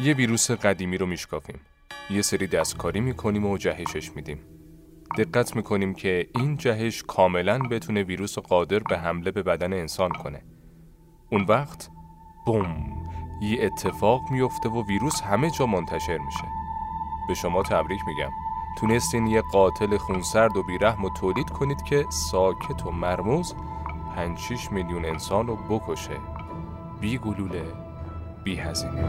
یه ویروس قدیمی رو میشکافیم. یه سری دستکاری می‌کنیم و جهشش میدیم. دقت می‌کنیم که این جهش کاملا بتونه ویروس قادر به حمله به بدن انسان کنه. اون وقت بوم یه اتفاق میفته و ویروس همه جا منتشر میشه. به شما تبریک میگم. تونستین یه قاتل خونسرد و بیرحم و تولید کنید که ساکت و مرموز 5 میلیون انسان رو بکشه. بی گلوله بی هزینه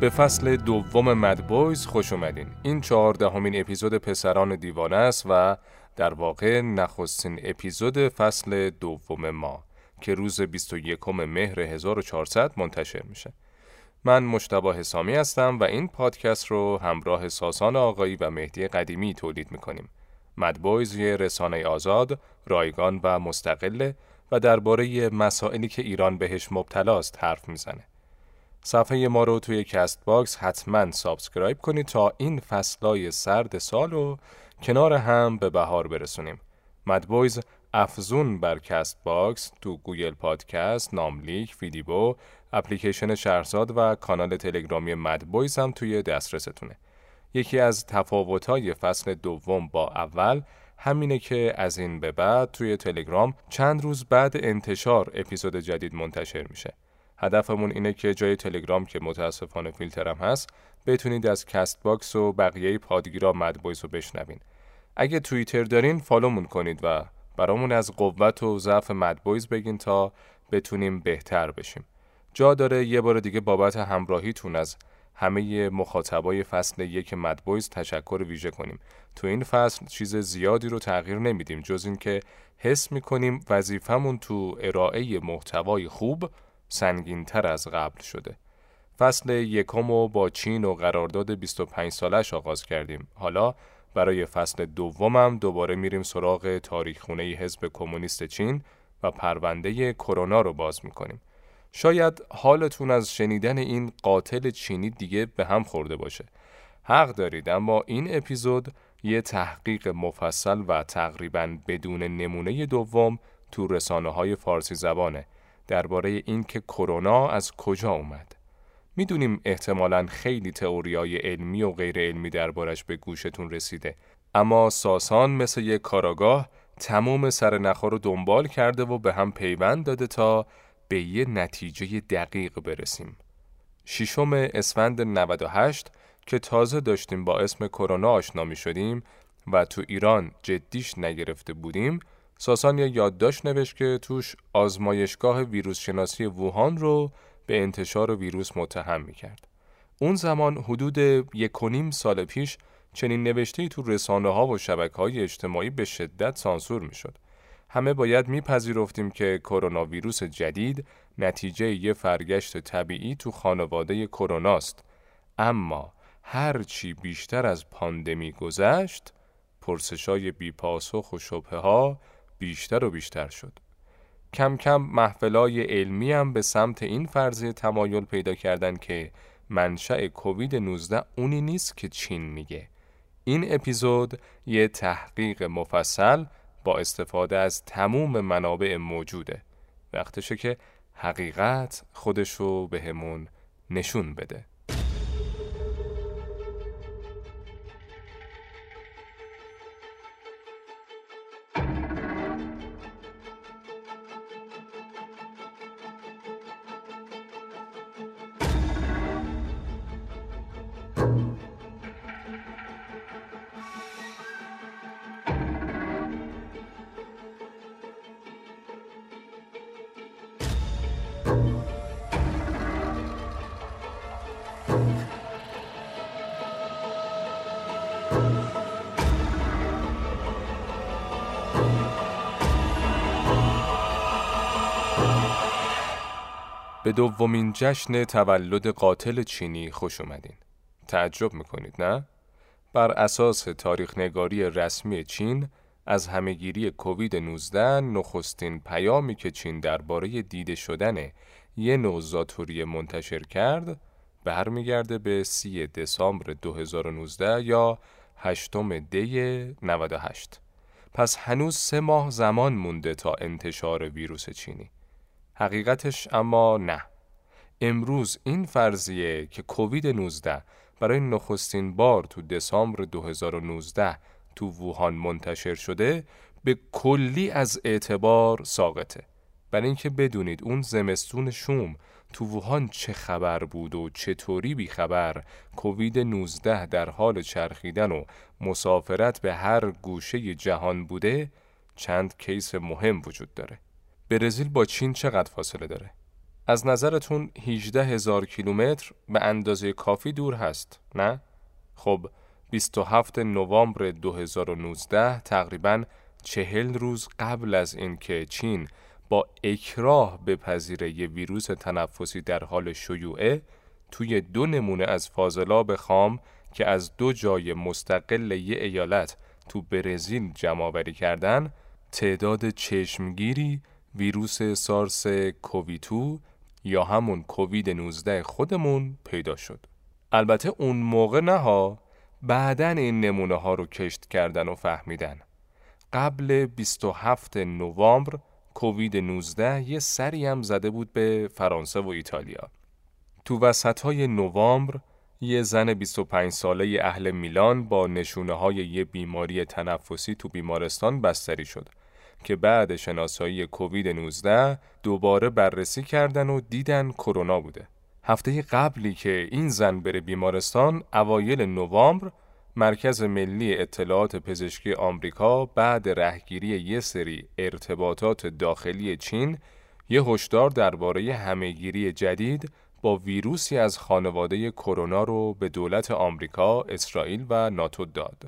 به فصل دوم مد بویز خوش اومدین. این چهاردهمین اپیزود پسران دیوانه است و در واقع نخستین اپیزود فصل دوم ما که روز 21 مهر 1400 منتشر میشه. من مجتبی حسامی هستم و این پادکست رو همراه ساسان آقایی و مهدی قدیمی تولید می‌کنیم. Mad Boys یه رسانه آزاد، رایگان و مستقله و درباره مسائلی که ایران بهش مبتلاست حرف می‌زنه. صفحه ما رو توی Castbox حتما subscribe کنید تا این فصلای سرد سال رو کنار هم به بهار برسونیم. Mad Boys افزون بر Castbox تو Google Podcast، ناملیک، فیدیبو، اپلیکیشن شهرزاد و کانال تلگرامی Mad Boys هم توی دسترستونه. یکی از تفاوت‌های فصل دوم با اول همینه که از این به بعد توی تلگرام چند روز بعد انتشار اپیزود جدید منتشر میشه. هدفمون اینه که جای تلگرام که متاسفانه فیلترم هست بتونید از Castbox و بقیه پادگیرا Mad Boys رو بشنوین. اگه توییتر دارین follow مون کنید و برامون از قوت و ضعف Mad Boys بگین تا بتونیم بهتر بشیم. جا داره یه بار دیگه بابت همراهیتون از همه مخاطبای فصل یک Mad Boys تشکر ویژه کنیم. تو این فصل چیز زیادی رو تغییر نمیدیم جز اینکه حس می‌کنیم وظیفمون تو ارائه محتوای خوب سنگینتر از قبل شده. فصل یکم و با چین و قرارداد 25 سالش آغاز کردیم. حالا برای فصل دومم دوباره میریم سراغ تاریخ خونه حزب کمونیست چین و پرونده کرونا رو باز می‌کنیم. شاید حالتون از شنیدن این قاتل چینی دیگه به هم خورده باشه. حق دارید اما این اپیزود یه تحقیق مفصل و تقریبا بدون نمونه دوم تو رسانه های فارسی زبانه درباره اینکه کرونا از کجا اومد. می‌دونیم احتمالا خیلی تئوریای علمی و غیر علمی دربارش به گوشتون رسیده. اما ساسان مثل یک کاراگاه تمام سر نخا رو دنبال کرده و به هم پیوند داده تا به یه نتیجه دقیق برسیم. ششم اسفند 98 که تازه داشتیم با اسم کرونا آشنا می شدیم و تو ایران جدیش نگرفته بودیم ساسان یه یادداشت نوشت که توش آزمایشگاه ویروس شناسی ووهان رو به انتشار ویروس متهم می کرد. اون زمان حدود یک و نیم سال پیش چنین نوشته تو رسانه ها و شبکه های اجتماعی به شدت سانسور می شد. همه باید میپذیرفتیم که کرونا ویروس جدید نتیجه یه فرگشت طبیعی تو خانواده کروناست. اما هرچی بیشتر از پاندمی گذشت، پرسشای بیپاسخ و شبه ها بیشتر و بیشتر شد. کم کم محفلای علمی هم به سمت این فرضیه تمایل پیدا کردن که منشأ کووید 19 اونی نیست که چین میگه. این اپیزود یه تحقیق مفصل با استفاده از تموم منابع موجوده. وقتشه که حقیقت خودشو بهمون نشون بده. به دومین جشن تولد قاتل چینی خوش اومدین. تعجب می‌کنید نه؟ بر اساس تاریخ نگاری رسمی چین از همهگیری کووید 19 نخستین پیامی که چین درباره دیده شدن یه نوع زاتوری منتشر کرد برمیگرده به 3 دسامبر 2019 یا 8 دی 98 پس هنوز سه ماه زمان مونده تا انتشار ویروس چینی حقیقتش اما نه. امروز این فرضیه که کووید 19 برای نخستین بار تو دسامبر 2019 تو ووهان منتشر شده به کلی از اعتبار ساقطه. برای اینکه بدونید اون زمستون شوم تو ووهان چه خبر بود و چطوری بی خبر کووید 19 در حال چرخیدن و مسافرت به هر گوشه جهان بوده چند کیس مهم وجود داره. برزیل با چین چقدر فاصله داره؟ از نظرتون 18 هزار کیلومتر به اندازه کافی دور هست نه؟ خب 27 نوامبر 2019 تقریبا چهل روز قبل از اینکه چین با اکراه بپذیره یه ویروس تنفسی در حال شیوعه توی دو نمونه از فاضلاب خام که از دو جای مستقل یه ایالت تو برزیل جمع کردن تعداد چشمگیری ویروس سارس کوویتو یا همون کووید 19 خودمون پیدا شد. البته اون موقع نه بعدن این نمونه ها رو کشت کردن و فهمیدن. قبل 27 نوامبر کووید 19 یه سری هم زده بود به فرانسه و ایتالیا. تو وسط های نوامبر یه زن 25 ساله اهل میلان با نشونه های یه بیماری تنفسی تو بیمارستان بستری شد که بعد شناسایی کووید 19 دوباره بررسی کردن و دیدن کرونا بوده. هفته قبلی که این زن بره بیمارستان اوایل نوامبر مرکز ملی اطلاعات پزشکی آمریکا بعد رهگیری یه سری ارتباطات داخلی چین یه هشدار درباره همهگیری جدید با ویروسی از خانواده کرونا رو به دولت آمریکا، اسرائیل و ناتو داد.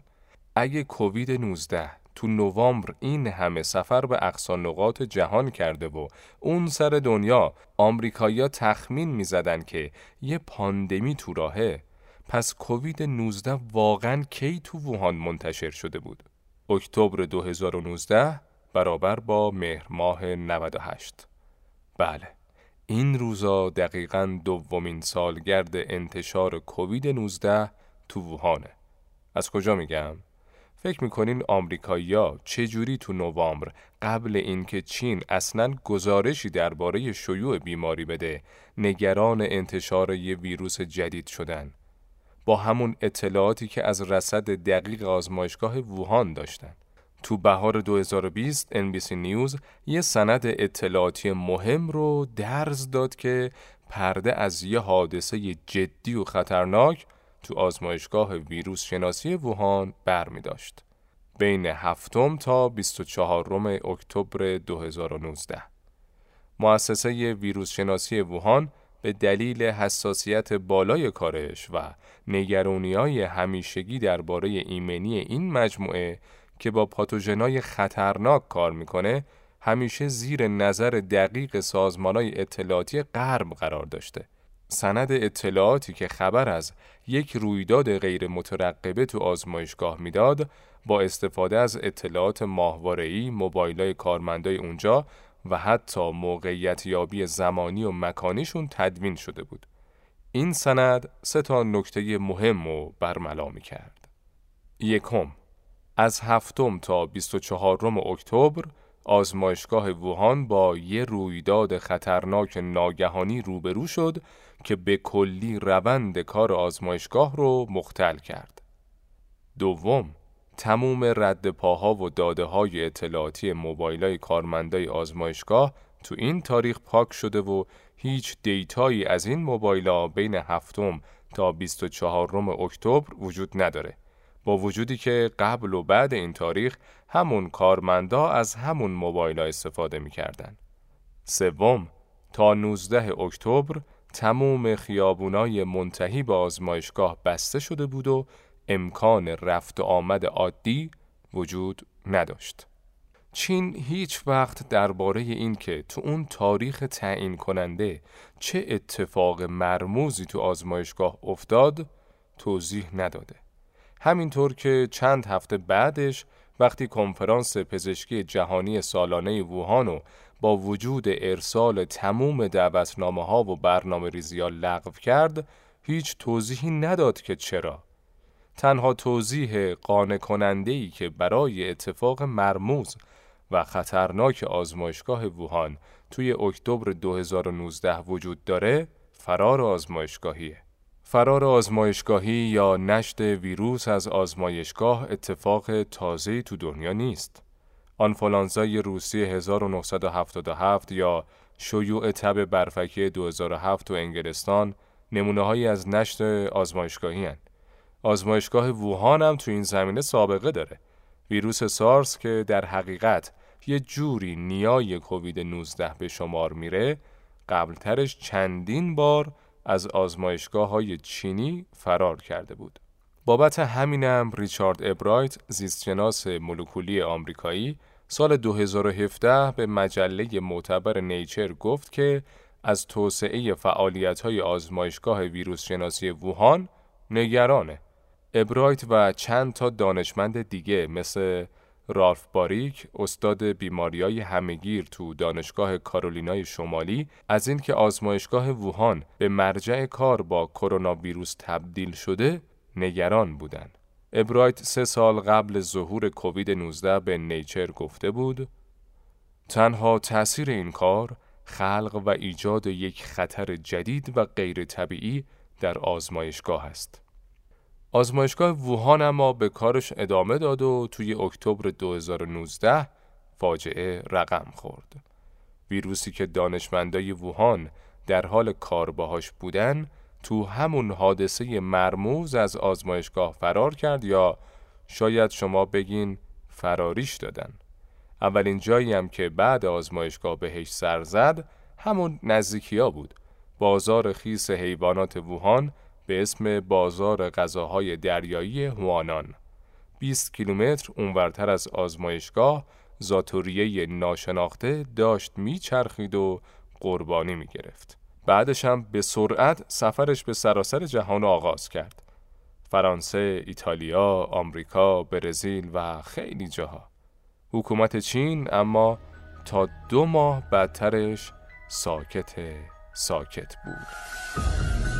اگه کووید 19 تو نوامبر این همه سفر به اقصا نقاط جهان کرده و اون سر دنیا آمریکایی‌ها تخمین می‌زدن که یه پاندمی تو راهه. پس کووید 19 واقعا کی تو ووهان منتشر شده بود؟ اکتبر 2019 برابر با مهر ماه 98 بله این روزا دقیقا دومین سالگرد انتشار کووید 19 تو ووهانه. از کجا میگم؟ فکر می‌کنین آمریکایی‌ها چجوری تو نوامبر قبل اینکه چین اصلا گزارشی درباره شیوع بیماری بده نگران انتشار یه ویروس جدید شدن؟ با همون اطلاعاتی که از رصد دقیق آزمایشگاه ووهان داشتن. تو بهار 2020 NBC نیوز یه سند اطلاعاتی مهم رو درز داد که پرده از یه حادثه جدی و خطرناک تو آزمایشگاه ویروس شناسی ووهان بر می داشت. بین هفتم تا 24 اکتبر 2019 مؤسسه ویروس شناسی ووهان به دلیل حساسیت بالای کارش و نگرانی های همیشگی درباره ایمنی این مجموعه که با پاتوژنای خطرناک کار می‌کنه همیشه زیر نظر دقیق سازمانای اطلاعاتی غرب قرار داشته. سند اطلاعاتی که خبر از یک رویداد غیر مترقبه تو آزمایشگاه می‌داد با استفاده از اطلاعات ماهواره‌ای موبایلای کارمندای اونجا و حتی موقعیت یابی زمانی و مکانیشون تدوین شده بود. این سند سه تا نکته مهم رو برملا می کرد. یکم از هفتم تا 24 اکتبر آزمایشگاه ووهان با یه رویداد خطرناک ناگهانی روبرو شد که به کلی روند کار آزمایشگاه رو مختل کرد. دوم، تموم رد پاها و داده های اطلاعاتی موبایل های کارمندای آزمایشگاه تو این تاریخ پاک شده و هیچ دیتایی از این موبایل بین هفتم تا 24 اکتبر وجود نداره. با وجودی که قبل و بعد این تاریخ همون کارمندا از همون موبایل ها استفاده می‌کردن. سوم تا 19 اکتبر تموم خیابونای منتهی به آزمایشگاه بسته شده بود و امکان رفت و آمد عادی وجود نداشت. چین هیچ وقت درباره این که تو اون تاریخ تعیین کننده چه اتفاق مرموزی تو آزمایشگاه افتاد توضیح نداده. همینطور که چند هفته بعدش وقتی کنفرانس پزشکی جهانی سالانه ووهان با وجود ارسال تموم دعوتنامه ها و برنامه ریزی ها لغو کرد هیچ توضیحی نداد که چرا تنها توضیح قانع کننده ای که برای اتفاق مرموز و خطرناک آزمایشگاه ووهان توی اکتبر 2019 وجود داره فرار آزمایشگاهیه. فرار آزمایشگاهی یا نشت ویروس از آزمایشگاه اتفاق تازه تو دنیا نیست. آنفولانزای روسی 1977 یا شیوع تب برفکی 2007 تو انگلستان نمونه هایی از نشت آزمایشگاهی هن. آزمایشگاه ووهان هم تو این زمینه سابقه داره. ویروس سارس که در حقیقت یه جوری نیای کووید 19 به شمار میره قبلترش چندین بار از آزمایشگاه های چینی فرار کرده بود. بابت همینم ریچارد ابرایت زیستشناس مولکولی آمریکایی سال 2017 به مجله معتبر نیچر گفت که از توسعه فعالیت های آزمایشگاه ویروس شناسی ووهان نگرانه. ابرایت و چند تا دانشمند دیگه مثل رالف باریک استاد بیماریای همگیر تو دانشگاه کارولینای شمالی از اینکه آزمایشگاه ووهان به مرجع کار با کرونا ویروس تبدیل شده نگران بودند. ابرایت سه سال قبل ظهور کووید 19 به نیچر گفته بود تنها تأثیر این کار خلق و ایجاد یک خطر جدید و غیر طبیعی در آزمایشگاه است. آزمایشگاه ووهان اما به کارش ادامه داد و توی اکتبر 2019 فاجعه رقم خورد. ویروسی که دانشمندای ووهان در حال کار باهاش بودن تو همون حادثه مرموز از آزمایشگاه فرار کرد یا شاید شما بگین فراریش دادن. اولین جایی هم که بعد آزمایشگاه بهش سر زد همون نزدیکیا بود. بازار خیس حیوانات ووهان به اسم بازار غذاهای دریایی هوانان 20 کیلومتر اونورتر از آزمایشگاه زاتوریه ناشناخته داشت میچرخید و قربانی می‌گرفت. بعدش هم به سرعت سفرش به سراسر جهان آغاز کرد. فرانسه، ایتالیا، آمریکا، برزیل و خیلی جاها. حکومت چین اما تا دو ماه بعدترش ساکت ساکت بود.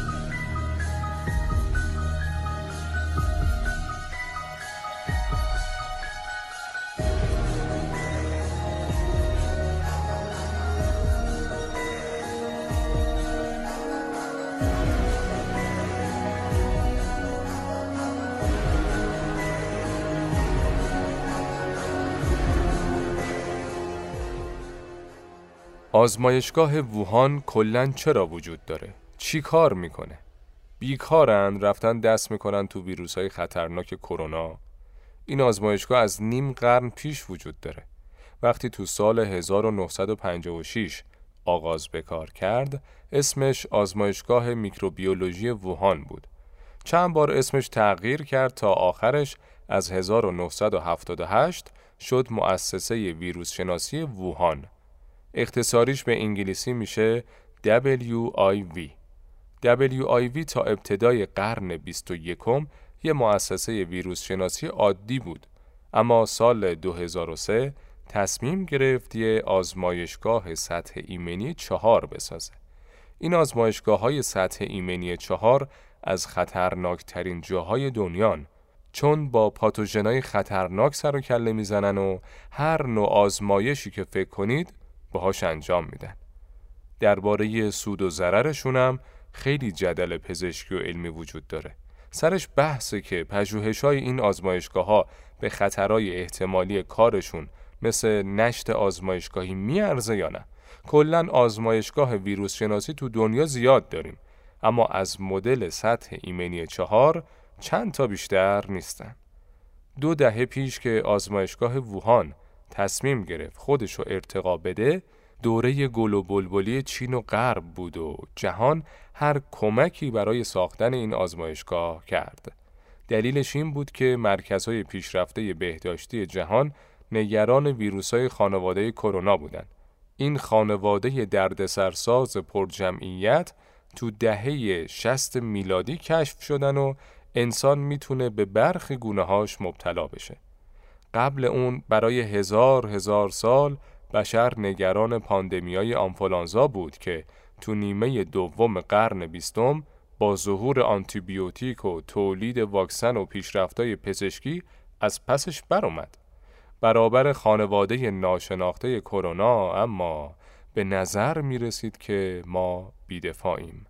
آزمایشگاه ووهان کلا چرا وجود داره؟ چی کار می‌کنه؟ بیکارن رفتن دست می‌کنن تو ویروس های خطرناک کرونا این آزمایشگاه از نیم قرن پیش وجود داره وقتی تو سال 1956 آغاز به کار کرد اسمش آزمایشگاه میکروبیولوژی ووهان بود چند بار اسمش تغییر کرد تا آخرش از 1978 شد مؤسسه ویروس شناسی ووهان اختصاریش به انگلیسی میشه WIV WIV تا ابتدای قرن 21 یه مؤسسه ویروس شناسی عادی بود. اما سال 2003 تصمیم گرفت یه آزمایشگاه سطح ایمنی چهار بسازه. این آزمایشگاه های سطح ایمنی چهار از خطرناکترین جاهای دنیان. چون با پاتوژنای خطرناک سر و کله می‌زنن و هر نوع آزمایشی که فکر کنید باهاش انجام میدن. درباره سود و ضررشون هم خیلی جدل پزشکی و علمی وجود داره. سرش بحثه که پژوهش های این آزمایشگاه ها به خطرهای احتمالی کارشون مثل نشت آزمایشگاهی میارزه یا نه. کلا آزمایشگاه ویروس شناسی تو دنیا زیاد داریم اما از مدل سطح ایمنی چهار چند تا بیشتر نیستن. دو دهه پیش که آزمایشگاه ووهان تصمیم گرفت خودش رو ارتقا بده دوره گل و بلبلی چین و غرب بود و جهان هر کمکی برای ساختن این آزمایشگاه کرد. دلیلش این بود که مرکزهای پیشرفته بهداشتی جهان نگران ویروسهای خانواده کرونا بودند. این خانواده دردسرساز پرجمعیت تو دهه 60 میلادی کشف شدن و انسان می‌تونه به برخی گونه هاش مبتلا بشه. قبل اون برای هزار هزار سال بشر نگران پاندمیای آنفولانزا بود که تو نیمه دوم قرن بیستم با ظهور آنتیبیوتیک و تولید واکسن و پیشرفتای پزشکی از پسش برآمد. برابر خانواده ناشناخته کرونا اما به نظر می رسید که ما بیدفاعیم.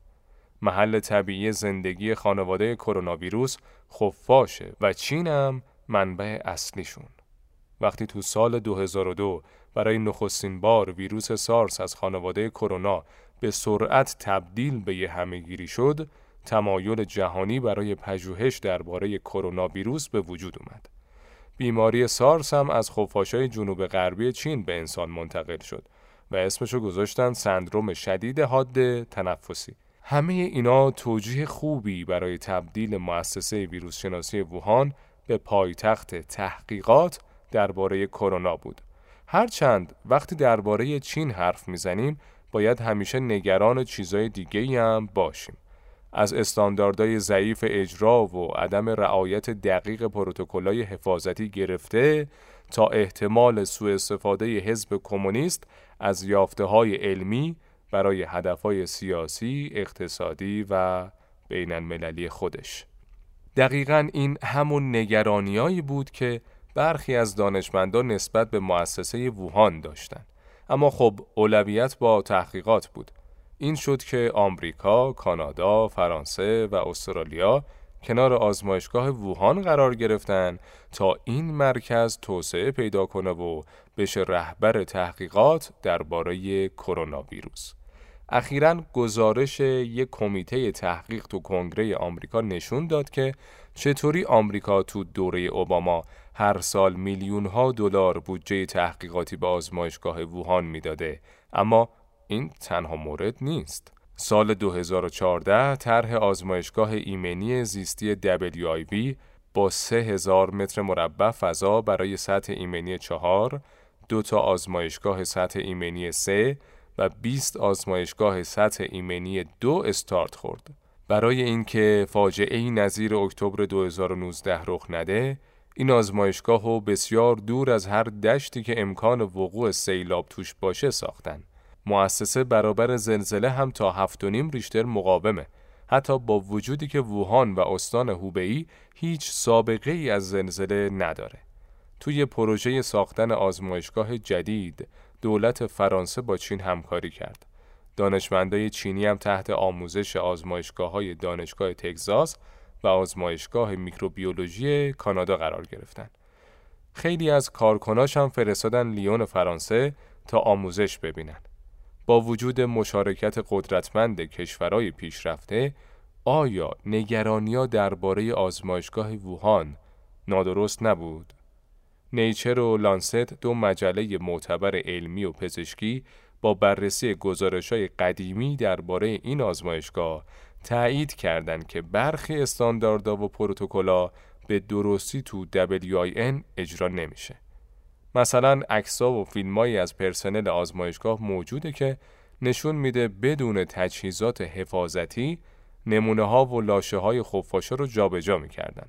محل طبیعی زندگی خانواده کرونا ویروس خفاشه و چینم منبع اصلیشون. وقتی تو سال 2002 برای نخستین بار ویروس سارس از خانواده کرونا به سرعت تبدیل به یه همهگیری شد، تمایل جهانی برای پژوهش درباره کرونا ویروس به وجود اومد. بیماری سارس هم از خفاشای جنوب غربی چین به انسان منتقل شد و اسمشو گذاشتن سندروم شدید حاد تنفسی. همه اینا توجیه خوبی برای تبدیل مؤسسه ویروس شناسی ووهان به پایتخت تحقیقات درباره کرونا بود. هرچند وقتی درباره چین حرف می‌زنیم باید همیشه نگران چیزای دیگه هم باشیم. از استانداردهای ضعیف اجرا و عدم رعایت دقیق پروتکل‌های حفاظتی گرفته تا احتمال سوء استفاده حزب کمونیست از یافته های علمی برای هدفهای سیاسی، اقتصادی و بین المللی خودش. دقیقا این همون نگرانیایی بود که برخی از دانشمندان نسبت به مؤسسه ووهان داشتند. اما خب اولویت با تحقیقات بود. این شد که آمریکا، کانادا، فرانسه و استرالیا کنار آزمایشگاه ووهان قرار گرفتن تا این مرکز توسعه پیدا کنه و بشه رهبر تحقیقات درباره کرونا ویروس. اخیرا گزارش یک کمیته تحقیق تو کنگره آمریکا نشون داد که چطوری آمریکا تو دوره اوباما هر سال میلیون ها دلار بودجه تحقیقاتی به آزمایشگاه ووهان می‌داده اما این تنها مورد نیست. سال 2014 طرح آزمایشگاه ایمنی زیستی WIV با 3000 متر مربع فضا برای سطح ایمنی 4 دو تا آزمایشگاه سطح ایمنی 3 و 20 آزمایشگاه سطح ایمنی دو استارت خورد. برای اینکه فاجعه ای نظیر اکتبر 2019 رخ نده، این آزمایشگاه رو بسیار دور از هر دشتی که امکان وقوع سیلاب توش باشه ساختن. مؤسسه برابر زلزله هم تا 7.5 ریشتر مقاومه. حتی با وجودی که ووهان و استان هوبئی هیچ سابقه ای از زلزله نداره. توی پروژه ساختن آزمایشگاه جدید دولت فرانسه با چین همکاری کرد. دانشمندای چینی هم تحت آموزش آزمایشگاه های دانشگاه تگزاس و آزمایشگاه میکروبیولوژی کانادا قرار گرفتن. خیلی از کارکناش هم فرستادن لیون فرانسه تا آموزش ببینن. با وجود مشارکت قدرتمند کشورهای پیشرفته، آیا نگرانیا درباره آزمایشگاه ووهان نادرست نبود؟ نیچر و لانست دو مجله معتبر علمی و پزشکی با بررسی گزارش های قدیمی درباره این آزمایشگاه تایید کردند که برخی استانداردها و پروتکل‌ها به درستی تو WIN اجرا نمیشه. مثلا عکس‌ها و فیلمایی از پرسنل آزمایشگاه موجوده که نشون میده بدون تجهیزات حفاظتی نمونه ها و لاشه های خفاشا رو جابجا می‌کردن.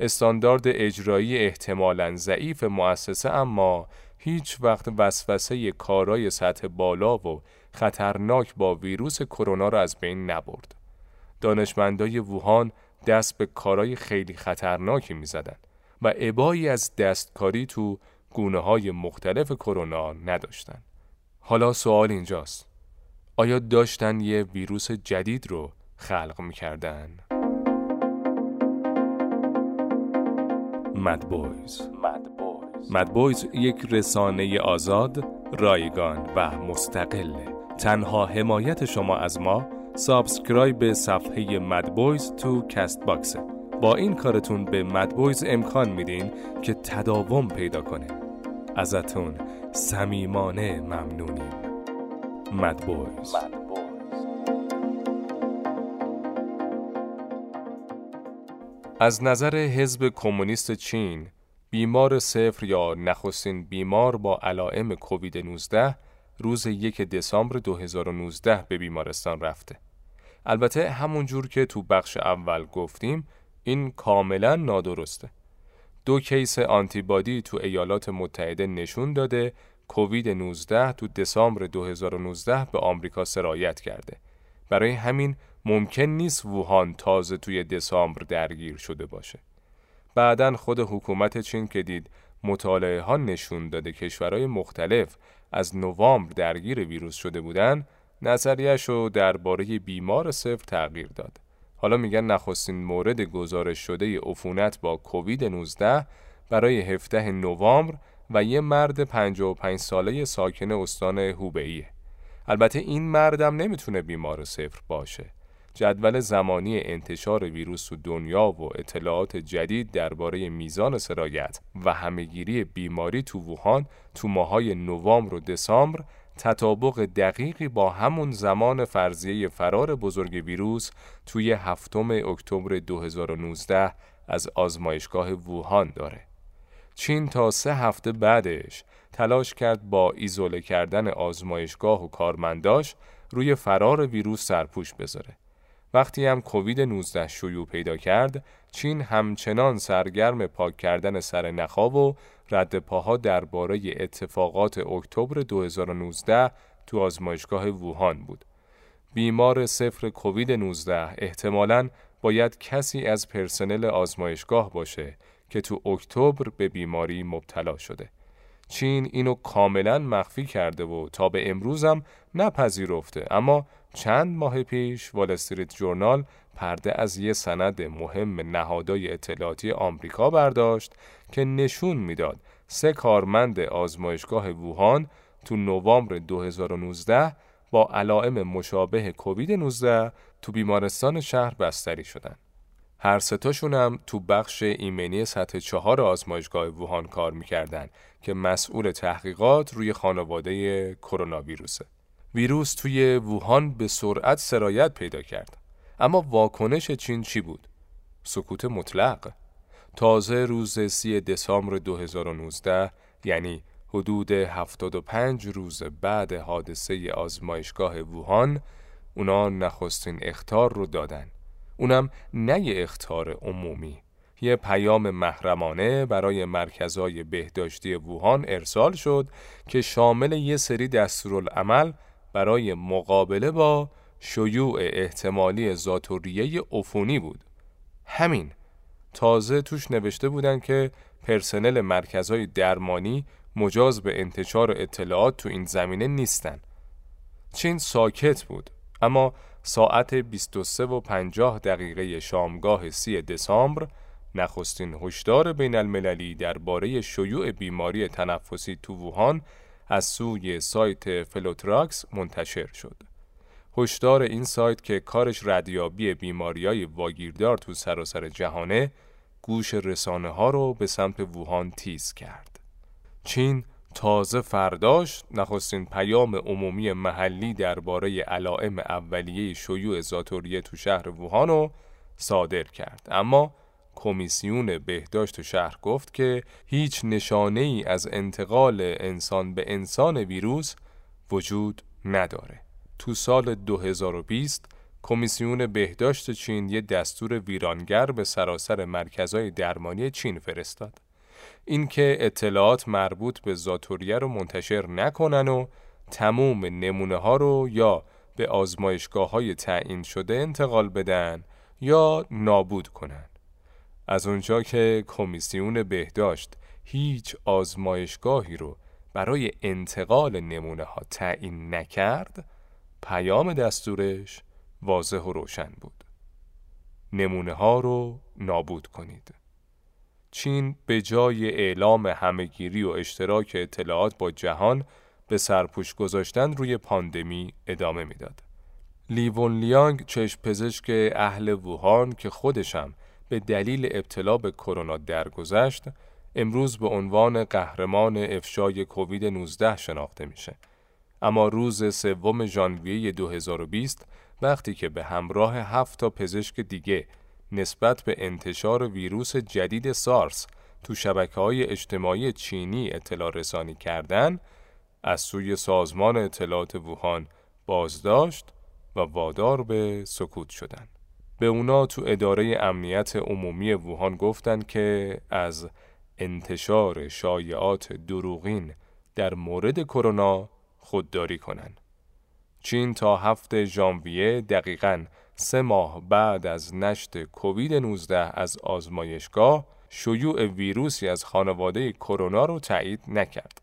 استاندارد اجرایی احتمالاً ضعیف مؤسسه اما هیچ وقت وسوسه کارای سطح بالا و خطرناک با ویروس کرونا را از بین نبرد. دانشمندای ووهان دست به کارای خیلی خطرناکی می زدن و ابایی از دستکاری تو گونه های مختلف کرونا نداشتن. حالا سوال اینجاست. آیا داشتن یه ویروس جدید رو خلق می Mad Boys Mad Boys یک رسانه آزاد، رایگان و مستقله. تنها حمایت شما از ما subscribe به صفحه Mad Boys تو Castbox ه. با این کارتون به مدبویز امکان میدین که تداوم پیدا کنه. ازتون صمیمانه ممنونیم. مدبویز از نظر حزب کمونیست چین بیمار صفر یا نخستین بیمار با علائم کووید 19 روز یک دسامبر 2019 به بیمارستان رفته. البته همون جور که تو بخش اول گفتیم این کاملا نادرسته. دو کیس آنتیبادی تو ایالات متحده نشون داده کووید 19 تو دسامبر 2019 به آمریکا سرایت کرده. برای همین ممکن نیست ووهان تازه توی دسامبر درگیر شده باشه. بعدا خود حکومت چین که دید مطالعه ها نشون داده کشورهای مختلف از نوامبر درگیر ویروس شده بودن نظریش رو درباره بیمار صفر تغییر داد. حالا میگن نخستین مورد گزارش شده عفونت با کووید 19 برای 17 نوامبر و یه مرد 55 ساله ساکن استان هوبئیه. البته این مردم نمی‌تونه بیمار صفر باشه. جدول زمانی انتشار ویروس تو دنیا و اطلاعات جدید درباره میزان سرایت و همهگیری بیماری تو ووهان تو ماهای نوامبر و دسامبر تطابق دقیقی با همون زمان فرضیه فرار بزرگ ویروس توی هفتم اکتبر 2019 از آزمایشگاه ووهان داره. چین تا سه هفته بعدش تلاش کرد با ایزوله کردن آزمایشگاه و کارمنداش روی فرار ویروس سرپوش بذاره. وقتی هم کووید 19 شیوع پیدا کرد، چین همچنان سرگرم پاک کردن سر نخا و رد پاها درباره اتفاقات اکتبر 2019 تو آزمایشگاه ووهان بود. بیمار صفر کووید 19 احتمالاً باید کسی از پرسنل آزمایشگاه باشه که تو اکتبر به بیماری مبتلا شده. چین اینو کاملا مخفی کرده و تا به امروزم نپذیرفته اما چند ماه پیش وال استریت جورنال پرده از یه سند مهم نهادهای اطلاعاتی آمریکا برداشت که نشون می‌داد سه کارمند آزمایشگاه ووهان تو نوامبر 2019 با علائم مشابه کووید 19 تو بیمارستان شهر بستری شدند. هر ستاشون هم تو بخش ایمنی سطح چهار آزمایشگاه ووهان کار می‌کردن که مسئول تحقیقات روی خانواده کرونا ویروسه. ویروس توی ووهان به سرعت سرایت پیدا کرد. اما واکنش چین چی بود؟ سکوت مطلق. تازه روز سی دسامبر 2019 یعنی حدود 75 روز بعد حادثه آزمایشگاه ووهان اونا نخستین اختار رو دادن. اونم نه یه اختار عمومی. یه پیام محرمانه برای مرکزهای بهداشتی ووهان ارسال شد که شامل یه سری دستورالعمل برای مقابله با شیوع احتمالی زاتوریه عفونی بود. همین تازه توش نوشته بودن که پرسنل مرکزهای درمانی مجاز به انتشار اطلاعات تو این زمینه نیستن. چین ساکت بود اما ساعت 23 و 50 دقیقه شامگاه 30 دسامبر نخستین هشدار بین المللی درباره شیوع بیماری تنفسی تو ووهان از سوی سایت FluTrackers منتشر شد. هشدار این سایت که کارش ردیابی بیماریای واگیردار تو سراسر جهانه گوش رسانه ها رو به سمت ووهان تیز کرد. چین تازه فرداش نخستین پیام عمومی محلی درباره علائم اولیه شیوع ذات‌الریه تو شهر ووهان رو صادر کرد اما کمیسیون بهداشت شهر گفت که هیچ نشانه ای از انتقال انسان به انسان ویروس وجود نداره. تو سال 2020 کمیسیون بهداشت چین یه دستور ویرانگر به سراسر مرکزهای درمانی چین فرستاد. اینکه اطلاعات مربوط به زاتوریه رو منتشر نکنن و تموم نمونه ها رو یا به آزمایشگاه های تعیین شده انتقال بدن یا نابود کنن. از اونجا که کمیسیون بهداشت هیچ آزمایشگاهی رو برای انتقال نمونه ها تعیین نکرد پیام دستورش واضح و روشن بود نمونه ها رو نابود کنید چین به جای اعلام همهگیری و اشتراک اطلاعات با جهان به سرپوش گذاشتن روی پاندمی ادامه می‌داد. لیون لیانگ چشم پزشک اهل ووهان که خودشم به دلیل ابتلا به کرونا درگذشت امروز به عنوان قهرمان افشای کووید 19 شناخته میشه. اما روز سوم ژانویه 2020 وقتی که به همراه هفت تا پزشک دیگه نسبت به انتشار ویروس جدید سارس تو شبکه های اجتماعی چینی اطلاع رسانی کردن از سوی سازمان اطلاعات ووهان بازداشت و وادار به سکوت شدند. به اونا تو اداره امنیت عمومی ووهان گفتن که از انتشار شایعات دروغین در مورد کرونا خودداری کنند. چین تا هفته ژانویه دقیقاً سه ماه بعد از نشت کووید 19 از آزمایشگاه شیوع ویروسی از خانواده کرونا رو تایید نکرد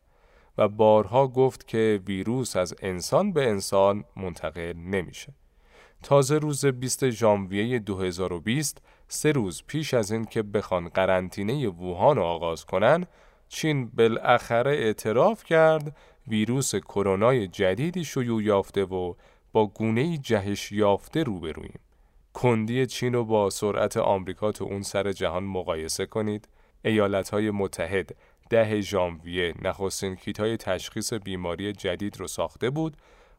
و بارها گفت که ویروس از انسان به انسان منتقل نمیشه. تازه روز 20 ژانویه 2020 سه روز پیش از این که بخوان قرنطینه ووهان آغاز کنن چین بالاخره اعتراف کرد ویروس کرونای جدیدی شیوع یافته و با گونه جهش یافته روبرویم. کندی چین رو با سرعت آمریکا تو اون سر جهان مقایسه کنید. ایالت های متحد ده ژانویه نخستین کیت های تشخیص بیماری جدید رو ساخته بود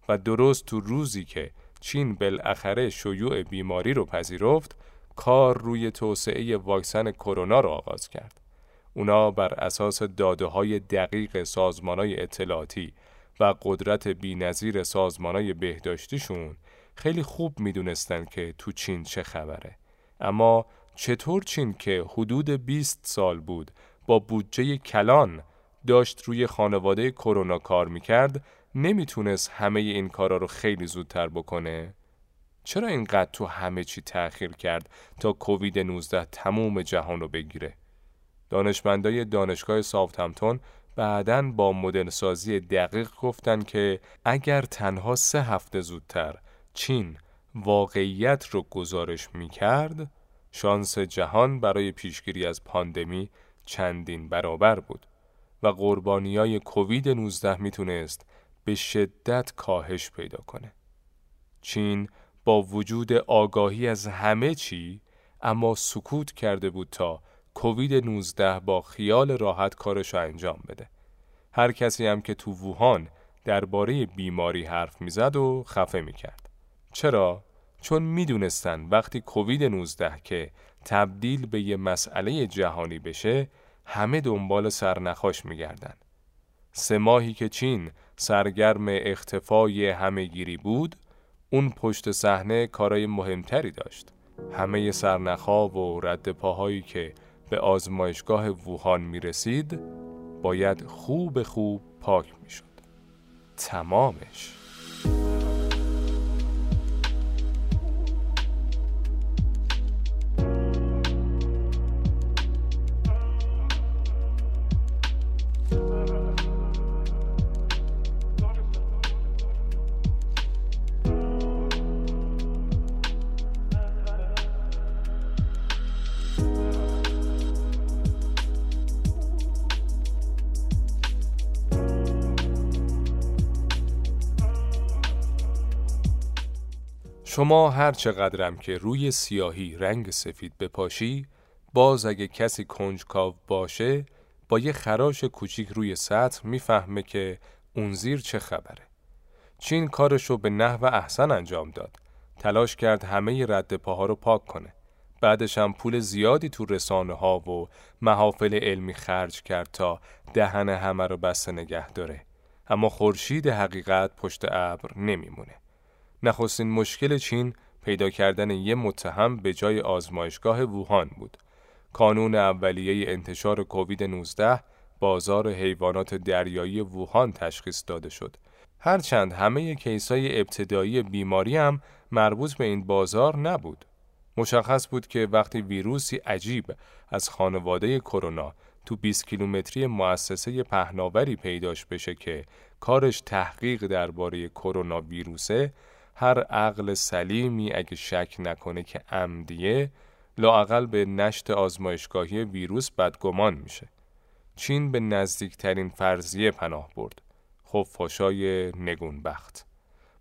و درست تو روزی که چین بالاخره شیوع بیماری رو پذیرفت کار روی توسعه واکسن کرونا رو آغاز کرد. اونا بر اساس داده های دقیق سازمان های اطلاعاتی و قدرت بینظیر سازمان های بهداشتیشون خیلی خوب می‌دونستن که تو چین چه خبره. اما چطور چین که حدود 20 سال بود با بودجه کلان داشت روی خانواده کرونا کار می‌کرد نمی‌تونست همه این کارا رو خیلی زودتر بکنه؟ چرا اینقدر تو همه چی تأخیر کرد تا کووید 19 تموم جهان رو بگیره؟ دانشمندای دانشگاه سافتمتون بعدا با مدل سازی دقیق گفتن که اگر تنها سه هفته زودتر چین واقعیت رو گزارش می کرد شانس جهان برای پیشگیری از پاندمی چندین برابر بود و قربانیای کووید 19 می‌تونست به شدت کاهش پیدا کنه. چین با وجود آگاهی از همه چی اما سکوت کرده بود تا کووید 19 با خیال راحت کارش رو انجام بده. هر کسی هم که تو ووهان درباره بیماری حرف می‌زد و خفه می‌کرد. چرا؟ چون می‌دونستن وقتی کووید 19 که تبدیل به یه مسئله جهانی بشه همه دنبال سرنخاش میگردن. سه ماهی که چین سرگرم اختفای همهگیری بود اون پشت صحنه کارای مهمتری داشت. همه سرنخها و رد پاهایی که به آزمایشگاه ووهان می رسید باید خوب خوب پاک می شد. تمامش شما هر چقدرم که روی سیاهی رنگ سفید بپاشی باز اگه کسی کنجکاو باشه با یه خراش کوچیک روی سطح می‌فهمه که اون زیر چه خبره. چین کارشو به نحو احسن انجام داد. تلاش کرد همه رد پاها رو پاک کنه. بعدش هم پول زیادی تو رسانه ها و محافل علمی خرج کرد تا دهن همه رو بسته نگه داره. اما خورشید حقیقت پشت ابر نمیمونه. نخستین مشکل چین پیدا کردن یه متهم به جای آزمایشگاه ووهان بود. کانون اولیه انتشار کووید 19 بازار حیوانات دریایی ووهان تشخیص داده شد. هرچند همه کیسای ابتدایی بیماری هم مربوط به این بازار نبود. مشخص بود که وقتی ویروسی عجیب از خانواده کرونا تو 20 کیلومتری مؤسسه پهناوری پیداش بشه که کارش تحقیق درباره کرونا ویروسه هر عقل سلیمی اگه شک نکنه که عمدیه لاقل به نشت آزمایشگاهی ویروس بدگمان میشه. چین به نزدیکترین فرضیه پناه برد. خفاشای نگونبخت.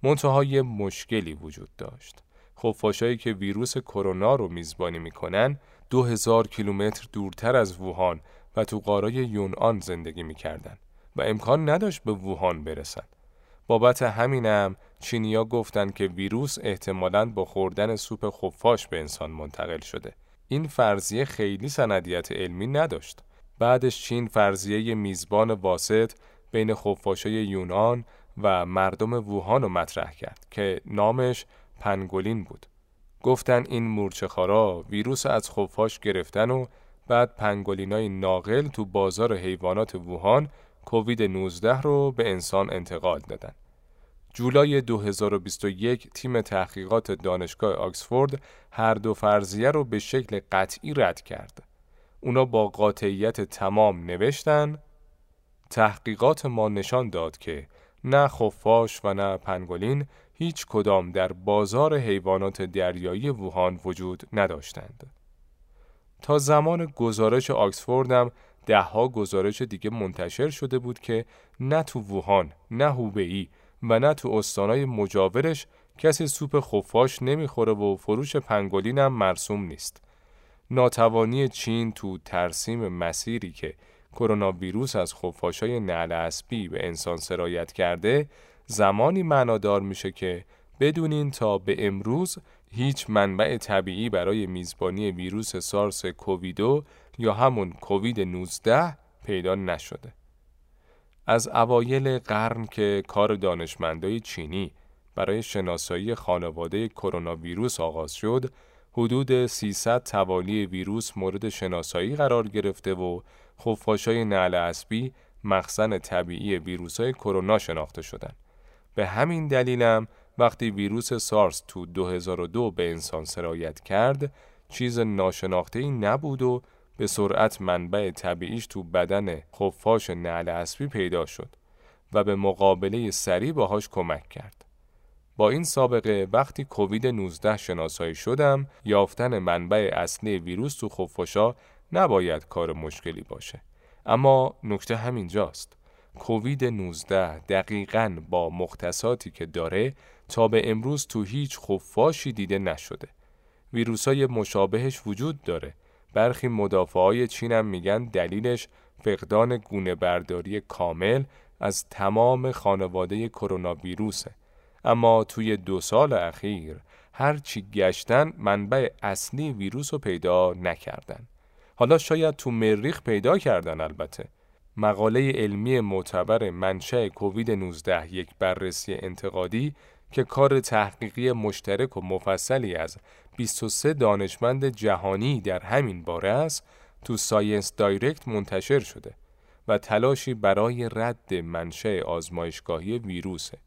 منتهای مشکلی وجود داشت. خفاشایی که ویروس کرونا رو میزبانی می‌کنن دو هزار کیلومتر دورتر از ووهان و تو قارای یونان زندگی می‌کردن و امکان نداشت به ووهان برسن. بابت همینم چینیا گفتن که ویروس احتمالاً با خوردن سوپ خفاش به انسان منتقل شده. این فرضیه خیلی سندیت علمی نداشت. بعدش چین فرضیه میزبان واسط بین خفاشای یونان و مردم ووهان رو مطرح کرد که نامش پنگولین بود. گفتن این مورچهخارا ویروس از خفاش گرفتن و بعد پنگولینای ناقل تو بازار حیوانات ووهان کووید 19 رو به انسان انتقال دادن. جولای 2021 تیم تحقیقات دانشگاه آکسفورد هر دو فرضیه رو به شکل قطعی رد کرد. اونا با قاطعیت تمام نوشتن تحقیقات ما نشان داد که نه خفاش و نه پنگولین هیچ کدام در بازار حیوانات دریایی ووهان وجود نداشتند. تا زمان گزارش آکسفورد هم دهها گزارش دیگه منتشر شده بود که نه تو ووهان، نه هوبئی و نه تو استانای مجاورش کسی سوپ خفاش نمی‌خوره و فروش پنگولین هم مرسوم نیست. ناتوانی چین تو ترسیم مسیری که کرونا ویروس از خفاشای نعل اسبی به انسان سرایت کرده زمانی معنادار میشه که بدونین تا به امروز هیچ منبع طبیعی برای میزبانی ویروس سارس کوویدو یا همون کووید 19 پیدا نشده. از اوایل قرن که کار دانشمندای چینی برای شناسایی خانواده کرونا ویروس آغاز شد، حدود 300 توالی ویروس مورد شناسایی قرار گرفته و خفاشای نعل اسبی مخزن طبیعی ویروس های کرونا شناخته شدند. به همین دلیلم وقتی ویروس سارس تو 2002 به انسان سرایت کرد چیز ناشناخته ای نبود و به سرعت منبع طبیعیش تو بدن خفاش نعل اسبی پیدا شد و به مقابله سریع باهاش کمک کرد. با این سابقه وقتی کووید 19 شناسایی شدم یافتن منبع اصلی ویروس تو خفاشا نباید کار مشکلی باشه. اما نکته همینجاست. کووید 19 دقیقاً با مختصاتی که داره تا به امروز تو هیچ خفاشی دیده نشده. ویروس های مشابهش وجود داره. برخی مدافع های چین هم میگن دلیلش فقدان گونه برداری کامل از تمام خانواده کرونا ویروسه. اما توی دو سال اخیر هرچی گشتن منبع اصلی ویروس رو پیدا نکردن. حالا شاید تو مریخ پیدا کردن البته. مقاله علمی معتبر منشأ کووید 19 یک بررسی انتقادی که کار تحقیقی مشترک و مفصلی از 23 دانشمند جهانی در همین باره است تو ScienceDirect منتشر شده و تلاشی برای رد منشأ آزمایشگاهی ویروسه.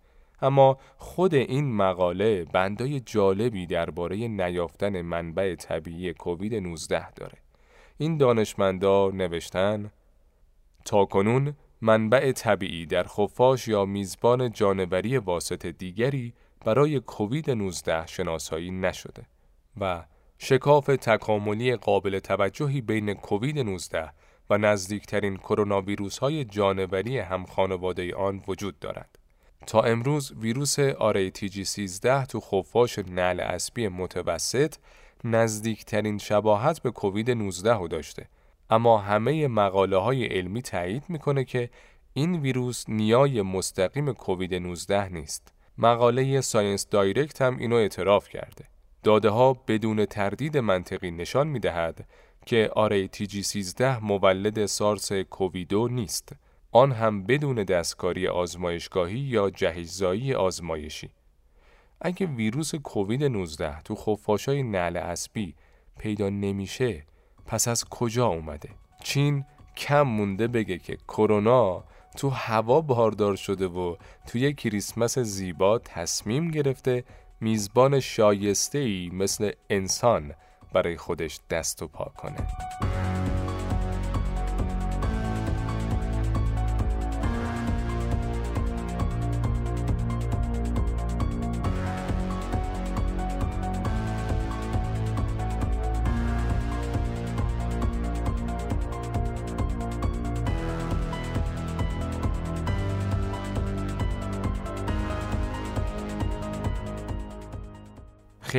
اما خود این مقاله بندای جالبی درباره نیافتن منبع طبیعی کووید 19 داره. این دانشمندا نوشتن تا کنون منبع طبیعی در خفاش یا میزبان جانوری واسط دیگری برای کووید 19 شناسایی نشده. و شکاف تکاملی قابل توجهی بین کووید 19 و نزدیکترین کرونا ویروس های جانوری هم خانواده آن وجود دارد. تا امروز ویروس RaTG13 تو خفاش نعل اسبی متوسط نزدیکترین شباهت به کووید 19 داشته اما همه مقاله های علمی تایید می‌کنه که این ویروس نیای مستقیم کووید 19 نیست. مقاله ScienceDirect هم اینو اعتراف کرده. داده ها بدون تردید منطقی نشان می دهد که G13 مولد SARS-CoV-2 نیست. آن هم بدون دستکاری آزمایشگاهی یا جهیزایی آزمایشی. اگه ویروس کووید 19 تو خفاشای نعل اسبی پیدا نمیشه پس از کجا اومده؟ چین کم مونده بگه که کرونا تو هوا باردار شده و توی کریسمس زیبا تصمیم گرفته میزبان شایسته ای مثل انسان برای خودش دست و پا کنه.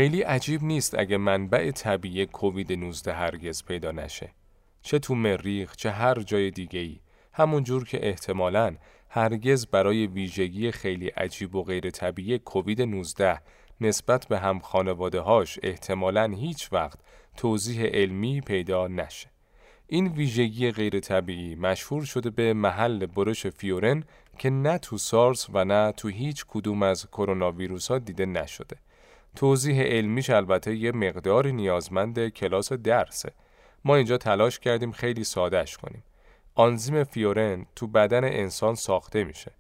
خیلی عجیب نیست اگه منبع طبیعی کووید 19 هرگز پیدا نشه. چه تو مریخ چه هر جای دیگه ای. همون جور که احتمالاً هرگز برای ویژگی خیلی عجیب و غیر طبیعی کووید 19 نسبت به هم خانواده هاش احتمالاً هیچ وقت توضیح علمی پیدا نشه. این ویژگی غیر طبیعی مشهور شده به محل برش فیورن که نه تو سارس و نه تو هیچ کدوم از کرونا ویروس ها دیده نشده. توضیح علمیش البته یه مقداری نیازمند کلاس درسه. ما اینجا تلاش کردیم خیلی سادهش کنیم. آنزیم فیورن تو بدن انسان ساخته میشه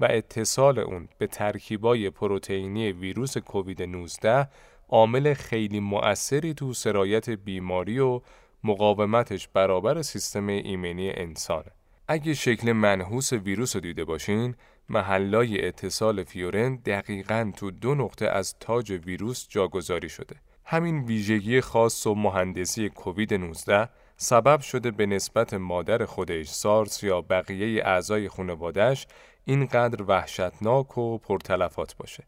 و اتصال اون به ترکیبای پروتئینی ویروس کووید 19 عامل خیلی مؤثری تو سرایت بیماری و مقاومتش برابر سیستم ایمنی انسانه. اگه شکل منحوس ویروس رو دیده باشین، محلای اتصال furin دقیقا تو دو نقطه از تاج ویروس جاگذاری شده. همین ویژگی خاص و مهندسی کووید 19 سبب شده به نسبت مادر خودش سارس یا بقیه اعضای خانوادهش اینقدر وحشتناک و پرتلفات باشه.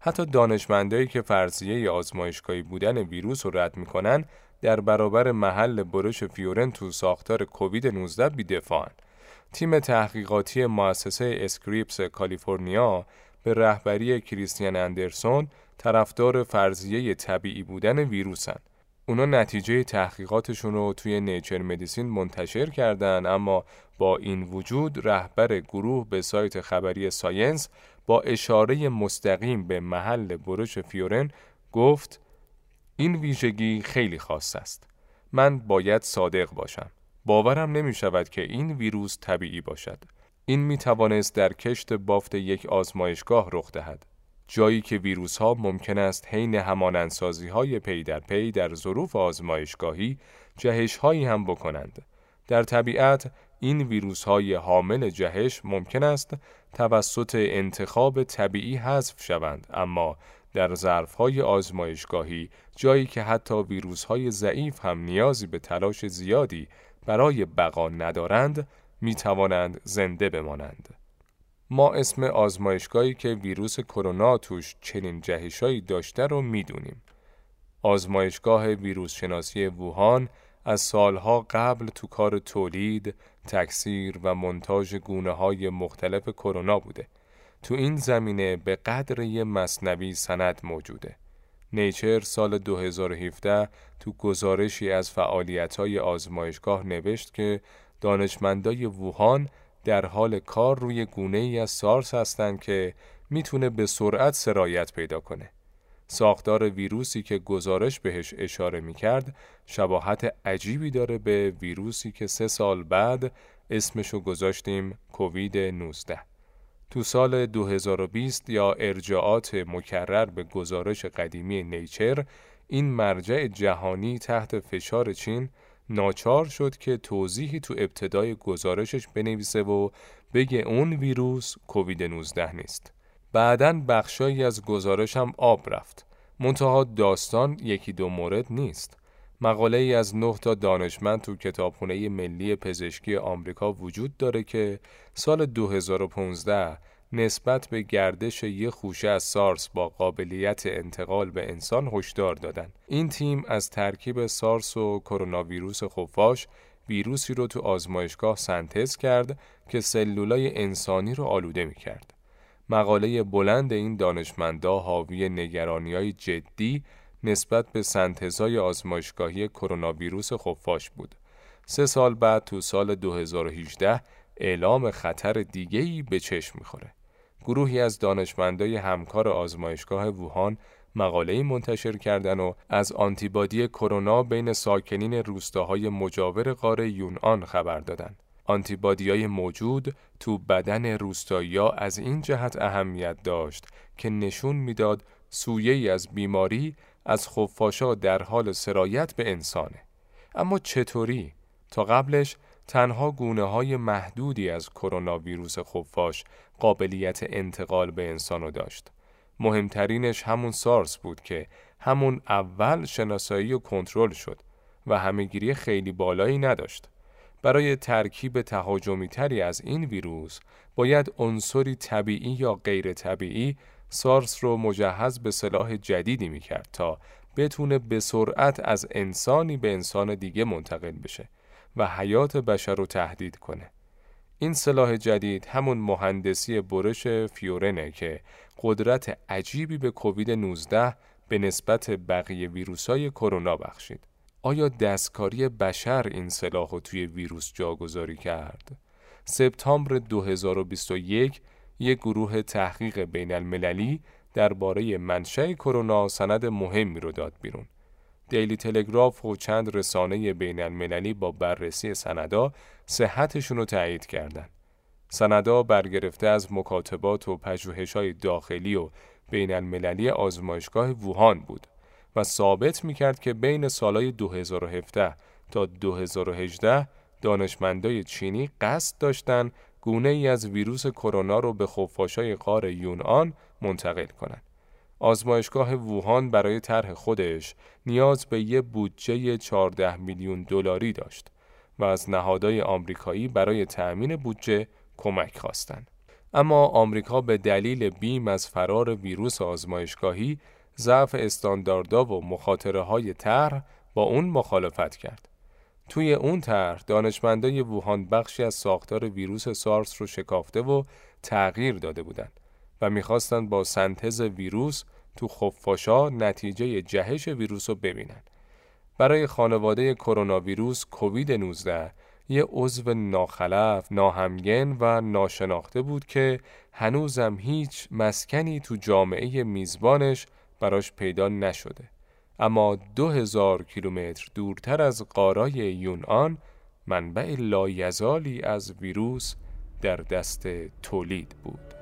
حتی دانشمندایی که فرضیه آزمایشگاهی بودن ویروس رو رد می‌کنن در برابر محل برش furin تو ساختار کووید 19 بیدفاعن. تیم تحقیقاتی مؤسسه اسکریپس کالیفرنیا به رهبری کریستیان اندرسون طرفدار فرضیه طبیعی بودن ویروسن. اونا نتیجه تحقیقاتشون رو توی Nature Medicine منتشر کردن اما با این وجود رهبر گروه به سایت خبری Science با اشاره مستقیم به محل برش furin گفت این ویژگی خیلی خاص است. من باید صادق باشم. باورم نمی شود که این ویروس طبیعی باشد. این می توانست در کشت بافت یک آزمایشگاه رخ دهد. جایی که ویروس ها ممکن است حین همانندسازی های پی در پی در ظروف آزمایشگاهی جهش هایی هم بکنند. در طبیعت این ویروس های حامل جهش ممکن است توسط انتخاب طبیعی حذف شوند اما در ظرف های آزمایشگاهی جایی که حتی ویروس های ضعیف هم نیازی به تلاش زیادی برای بقا ندارند می توانند زنده بمانند. ما اسم آزمایشگاهی که ویروس کرونا توش چنین جهشایی داشته رو می‌دونیم. آزمایشگاه ویروس شناسی ووهان از سالها قبل تو کار تولید، تکثیر و منتاج گونه های مختلف کرونا بوده. تو این زمینه به قدر یه مصنوی سند موجوده. نیچر سال 2017 تو گزارشی از فعالیت های آزمایشگاه نوشت که دانشمندای ووهان در حال کار روی گونه ای از سارس هستند که می‌تونه به سرعت سرایت پیدا کنه. ساختار ویروسی که گزارش بهش اشاره می‌کرد شباهت عجیبی داره به ویروسی که سه سال بعد اسمشو گذاشتیم کووید 19. تو سال 2020 یا ارجاعات مکرر به گزارش قدیمی نیچر این مرجع جهانی تحت فشار چین ناچار شد که توضیحی تو ابتدای گزارشش بنویسه و بگه اون ویروس کووید 19 نیست. بعدا بخشایی از گزارش هم آب رفت. منتها داستان یکی دو مورد نیست. مقاله ای از نه تا دانشمند تو کتابخونه ملی پزشکی آمریکا وجود داره که سال 2015 نسبت به گردش یه خوشه از سارس با قابلیت انتقال به انسان هشدار دادن. این تیم از ترکیب سارس و کرونا ویروس خفاش ویروسی رو تو آزمایشگاه سنتز کرد که سلولای انسانی رو آلوده می کرد. مقاله بلند این دانشمندا حاوی نگرانی جدی نسبت به سنتزای آزمایشگاهی کرونا ویروس خفاش بود. سه سال بعد تو سال 2018 اعلام خطر دیگهی به چشم می‌خوره. گروهی از دانشمندای همکار آزمایشگاه ووهان مقاله‌ای منتشر کردن و از آنتیبادی کرونا بین ساکنین روستاهای مجاور قاره یونان خبر دادند. های موجود تو بدن روستایی از این جهت اهمیت داشت که نشون می‌داد سویه از بیماری از خفاشا در حال سرایت به انسانه. اما چطوری؟ تا قبلش تنها گونه های محدودی از کرونا ویروس خفاش قابلیت انتقال به انسانو داشت. مهمترینش همون سارس بود که همون اول شناسایی و کنترل شد و همهگیری خیلی بالایی نداشت. برای ترکیب تهاجمی تری از این ویروس باید عنصری طبیعی یا غیر طبیعی سارس رو مجهز به سلاح جدیدی می‌کرد تا بتونه به سرعت از انسانی به انسان دیگه منتقل بشه و حیات بشر رو تهدید کنه. این سلاح جدید همون مهندسی برش فیورنه که قدرت عجیبی به کووید 19 به نسبت بقیه ویروسای کرونا بخشید. آیا دستکاری بشر این سلاح رو توی ویروس جاگذاری کرد؟ سپتامبر 2021 یک گروه تحقیق بین المللی درباره منشأ کرونا سند مهمی رو داد بیرون. دیلی تلگراف و چند رسانه بین المللی با بررسی سندا صحتشون رو تایید کردند. سندا برگرفته از مکاتبات و پژوهش‌های داخلی و بین المللی آزمایشگاه ووهان بود و ثابت می‌کرد که بین سالهای 2017 تا 2018 دانشمندای چینی قصد داشتند گونه ای از ویروس کرونا رو به خفاشای غار یونان منتقل کنند. آزمایشگاه ووهان برای طرح خودش نیاز به یه بودجه 14 میلیون دلاری داشت و از نهادهای آمریکایی برای تأمین بودجه کمک خواستند. اما آمریکا به دلیل بیم از فرار ویروس آزمایشگاهی ضعف استانداردها و مخاطره های طرح با اون مخالفت کرد. توی اون طرح دانشمندای ووهان بخشی از ساختار ویروس سارس رو شکافته و تغییر داده بودند و می‌خواستند با سنتز ویروس تو خفاشا نتیجه جهش ویروس رو ببینن. برای خانواده کرونا ویروس کووید 19 یه عضو ناخلف، ناهمگن و ناشناخته بود که هنوزم هیچ مسکنی تو جامعه میزبانش براش پیدا نشده. اما دو هزار کیلومتر دورتر از قارای یونان منبع لایزالی از ویروس در دست تولید بود.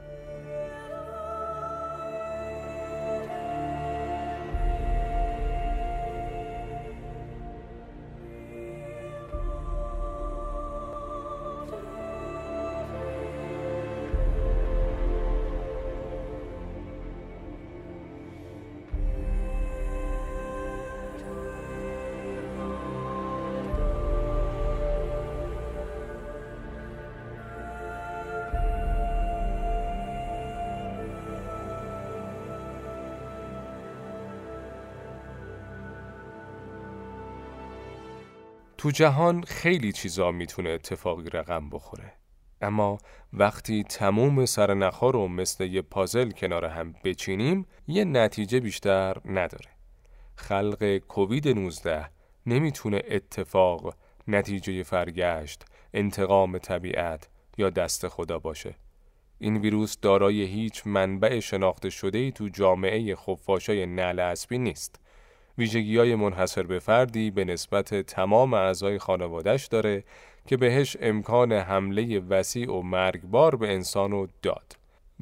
تو جهان خیلی چیزا می‌تونه اتفاقی رقم بخوره. اما وقتی تموم سرنخها رو مثل یه پازل کنار هم بچینیم یه نتیجه بیشتر نداره. خلق کووید 19 نمی‌تونه اتفاق، نتیجه فرگشت، انتقام طبیعت یا دست خدا باشه. این ویروس دارای هیچ منبع شناخته شده ای تو جامعه خفاشای نعل اسبی نیست. ویژگی های منحصر به فردی به نسبت تمام اعضای خانوادش داره که بهش امکان حمله وسیع و مرگبار به انسانو داد.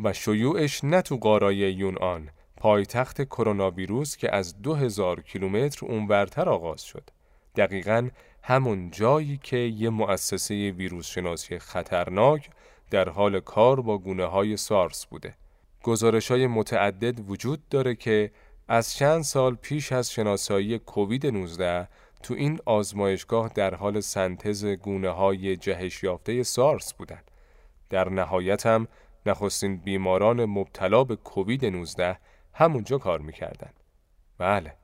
و شیوعش نه تو قارای یونان پایتخت کرونا ویروس که از 2000 کیلومتر اونورتر آغاز شد. دقیقا همون جایی که یه مؤسسه ویروس شناسی خطرناک در حال کار با گونه های سارس بوده. گزارش های متعدد وجود داره که از چند سال پیش از شناسایی کووید 19 تو این آزمایشگاه در حال سنتز گونه های جهش یافته سارس بودند. در نهایت هم نخستین بیماران مبتلا به کووید 19 همونجا کار می‌کردن. بله،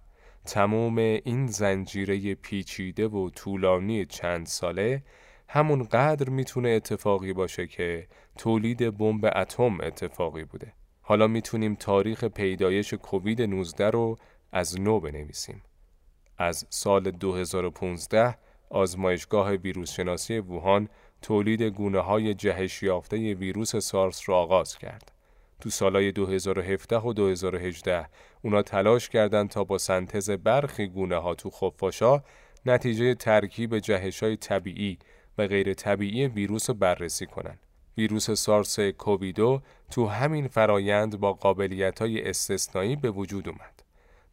تمام این زنجیره پیچیده و طولانی چند ساله همون قدر می‌تونه اتفاقی باشه که تولید بمب اتم اتفاقی بوده. حالا می‌تونیم تاریخ پیدایش کووید 19 رو از نو بنویسیم. از سال 2015 آزمایشگاه ویروس شناسی ووهان تولید گونه های جهش یافته ویروس سارس را آغاز کرد. تو سالهای 2017 و 2018 اونا تلاش کردند تا با سنتز برخی گونه ها تو خفاشا نتیجه ترکیب جهش های طبیعی و غیر طبیعی ویروس بررسی کنند. ویروس سارس کوویدو تو همین فرایند با قابلیت های استثنایی به وجود اومد.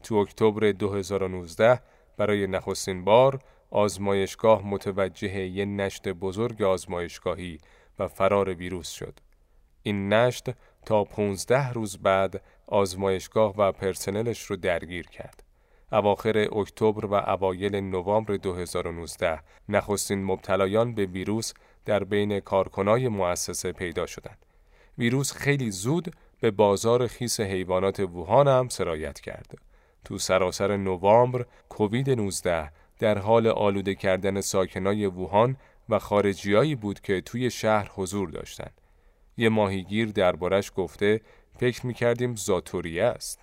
تو اکتبر 2019 برای نخستین بار آزمایشگاه متوجه یه نشت بزرگ آزمایشگاهی و فرار ویروس شد. این نشت تا 15 روز بعد آزمایشگاه و پرسنلش رو درگیر کرد. اواخر اکتبر و اوایل نوامبر 2019 نخستین مبتلایان به ویروس در بین کارکنای مؤسسه پیدا شدند. ویروس خیلی زود به بازار خیس حیوانات ووهان هم سرایت کرد. تو سراسر نوامبر کووید 19 در حال آلوده کردن ساکنای ووهان و خارجیایی بود که توی شهر حضور داشتند. یه ماهیگیر دربارش گفته فکر می‌کردیم زاتوریه است.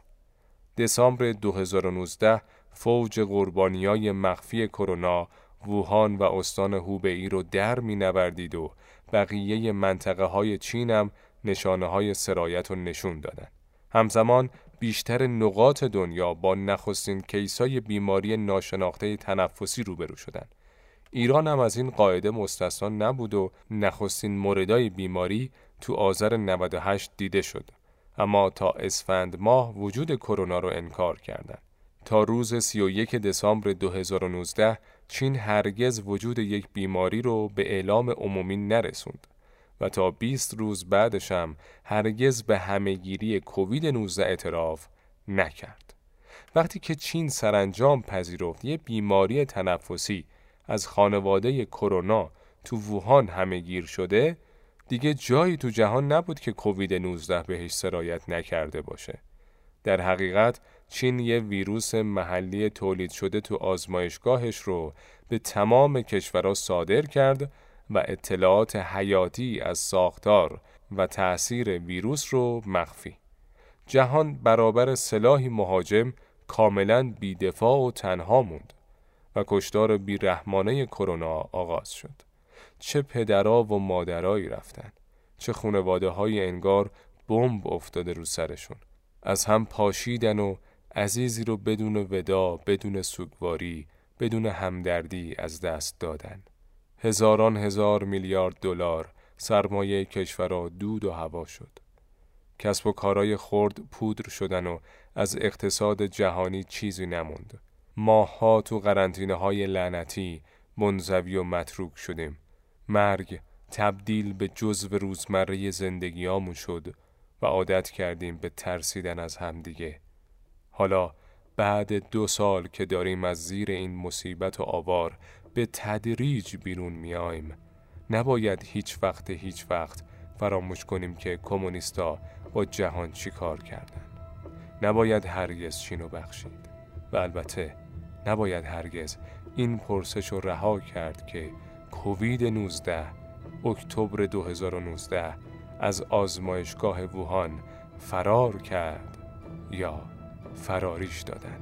دسامبر 2019 فوج قربانیای مخفی کرونا ووهان و استان هوبئی رو در می نوردید و بقیه منطقه های چین هم نشانه های سرایت رو نشون دادن. همزمان بیشتر نقاط دنیا با نخستین کیسای بیماری ناشناخته تنفسی روبرو شدند. ایران هم از این قاعده مستثنا نبود و نخستین موردای بیماری تو آذر 98 دیده شد. اما تا اسفند ماه وجود کرونا رو انکار کردند. تا روز 31 دسامبر 2019 چین هرگز وجود یک بیماری رو به اعلام عمومی نرسوند و تا 20 روز بعدش هم هرگز به همهگیری کووید 19 اعتراف نکرد. وقتی که چین سرانجام پذیرفت یه بیماری تنفسی از خانواده کرونا تو ووهان همهگیر شده دیگه جایی تو جهان نبود که کووید 19 بهش سرایت نکرده باشه. در حقیقت چین یه ویروس محلی تولید شده تو آزمایشگاهش رو به تمام کشورها صادر کرد و اطلاعات حیاتی از ساختار و تأثیر ویروس رو مخفی. جهان برابر سلاحی مهاجم کاملا بیدفاع و تنها موند و کشتار بیرحمانه کرونا آغاز شد. چه پدرها و مادرایی رفتن چه خونواده های انگار بمب افتاده رو سرشون از هم پاشیدن و عزیزی رو بدون ودا بدون سوگواری بدون همدردی از دست دادن هزاران هزار میلیارد دلار سرمایه کشورها دود و هوا شد. کسب و کارای خرد پودر شدن و از اقتصاد جهانی چیزی نموند. ماها تو قرنطینه های لعنتی منزوی و متروک شدیم. مرگ تبدیل به جزو روزمره زندگیامون شد و عادت کردیم به ترسیدن از همدیگه. حالا بعد دو سال که داریم از زیر این مصیبت و آوار به تدریج بیرون میایم. نباید هیچ وقت هیچ وقت فراموش کنیم که کمونیستا با جهان چی کار کردن. نباید هرگز چینو بخشید و البته نباید هرگز این پرسش رو رها کرد که کووید 19 اکتبر 2019 از آزمایشگاه ووهان فرار کرد یا فراریش دادند.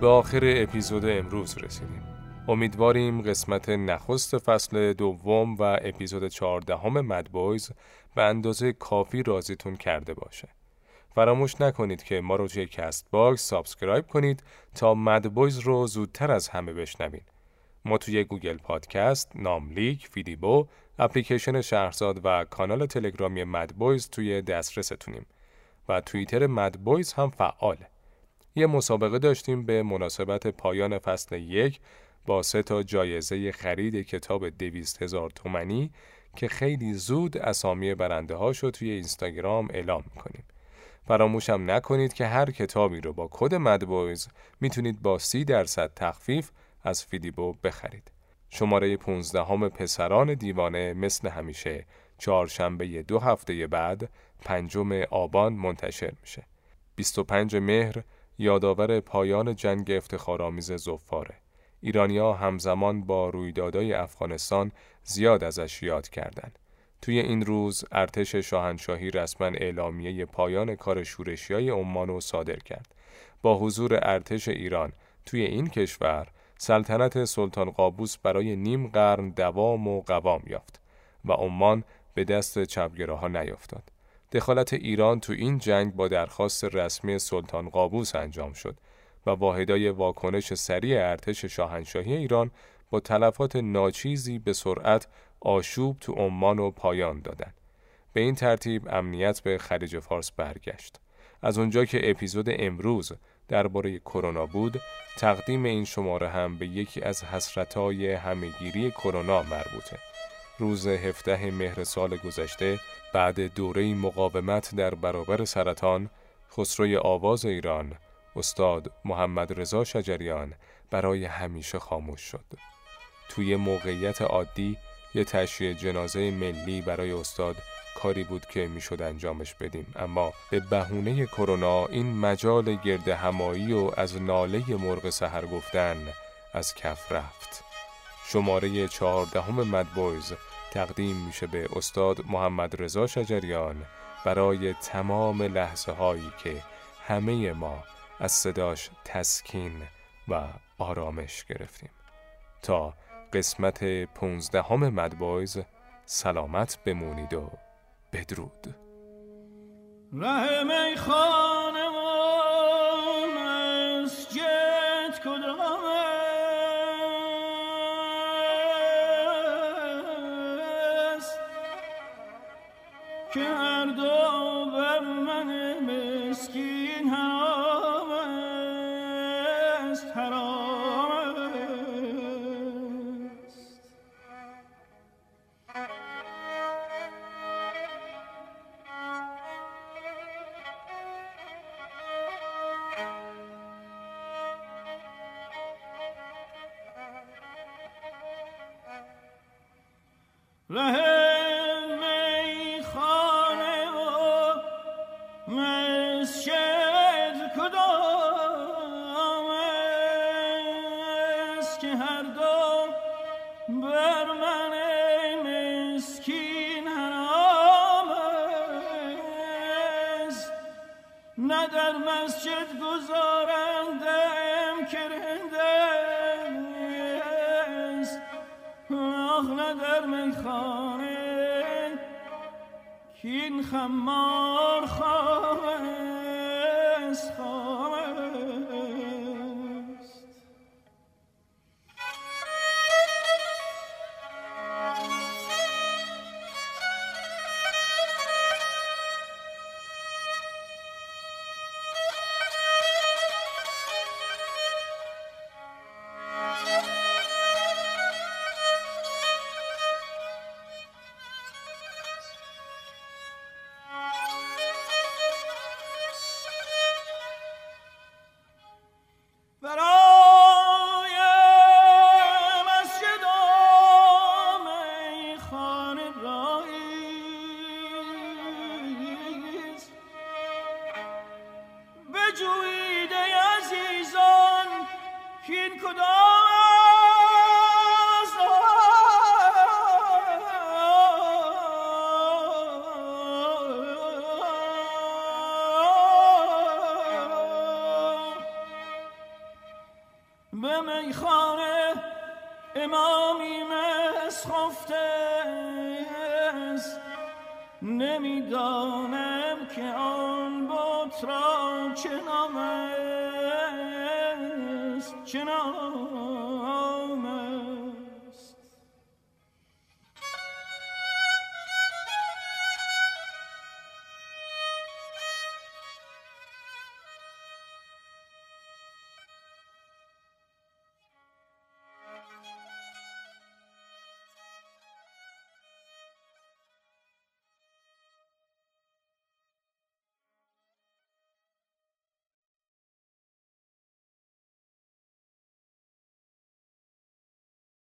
به آخر اپیزود امروز رسیدیم. امیدواریم قسمت نخست فصل دوم و اپیزود چهاردهم Mad Boys به اندازه کافی راضیتون کرده باشه. فراموش نکنید که ما رو توی Castbox subscribe کنید تا Mad Boys رو زودتر از همه بشنوین. ما توی Google Podcast، ناملیک، فیدیبو، اپلیکیشن شهرزاد و کانال تلگرامی Mad Boys توی دسترستونیم و توییتر Mad Boys هم فعاله. یه مسابقه داشتیم به مناسبت پایان فصل یک با سه تا جایزه خرید کتاب دویست هزار تومنی که خیلی زود اسامی برنده ها شد توی اینستاگرام اعلام می‌کنیم. فراموشم نکنید که هر کتابی رو با کد Mad Boys می‌تونید با سی درصد تخفیف از فیدیبو بخرید. شماره 15 همه پسران دیوانه مثل همیشه چهارشنبه دو هفته بعد پنجم آبان منتشر میشه. 25 مهر یادآور پایان جنگ افتخارآمیز زفاره. ایرانیا همزمان با رویدادهای افغانستان زیاد ازش یاد کردند. توی این روز ارتش شاهنشاهی رسما اعلامیه پایان کار شورشی های عمان صادر کرد. با حضور ارتش ایران توی این کشور سلطنت سلطان قابوس برای نیم قرن دوام و قوام یافت و عمان به دست چپگراها نیفتاد. دخالت ایران تو این جنگ با درخواست رسمی سلطان قابوس انجام شد و واحدای واکنش سریع ارتش شاهنشاهی ایران با تلفات ناچیزی به سرعت آشوب تو عمان و پایان دادند. به این ترتیب امنیت به خلیج فارس برگشت. از اونجا که اپیزود امروز درباره کرونا بود، تقدیم این شماره هم به یکی از حسرتهای همهگیری کرونا مربوطه. روز 17 مهر سال گذشته بعد دوره مقاومت در برابر سرطان خسروی آواز ایران استاد محمد رضا شجریان برای همیشه خاموش شد. توی موقعیت عادی یه تشییع جنازه ملی برای استاد کاری بود که می‌شد انجامش بدیم اما به بهونه کرونا این مجال گرد همایی و از ناله مرغ سحر گفتن از کف رفت شماره چهاردهم مدبویز تقدیم میشه به استاد محمد رضا شجریان برای تمام لحظه هایی که همه ما از صداش تسکین و آرامش گرفتیم. تا قسمت پونزدهم مدبایز سلامت بمونید و بدرود. ره میخانه و مسجد کدام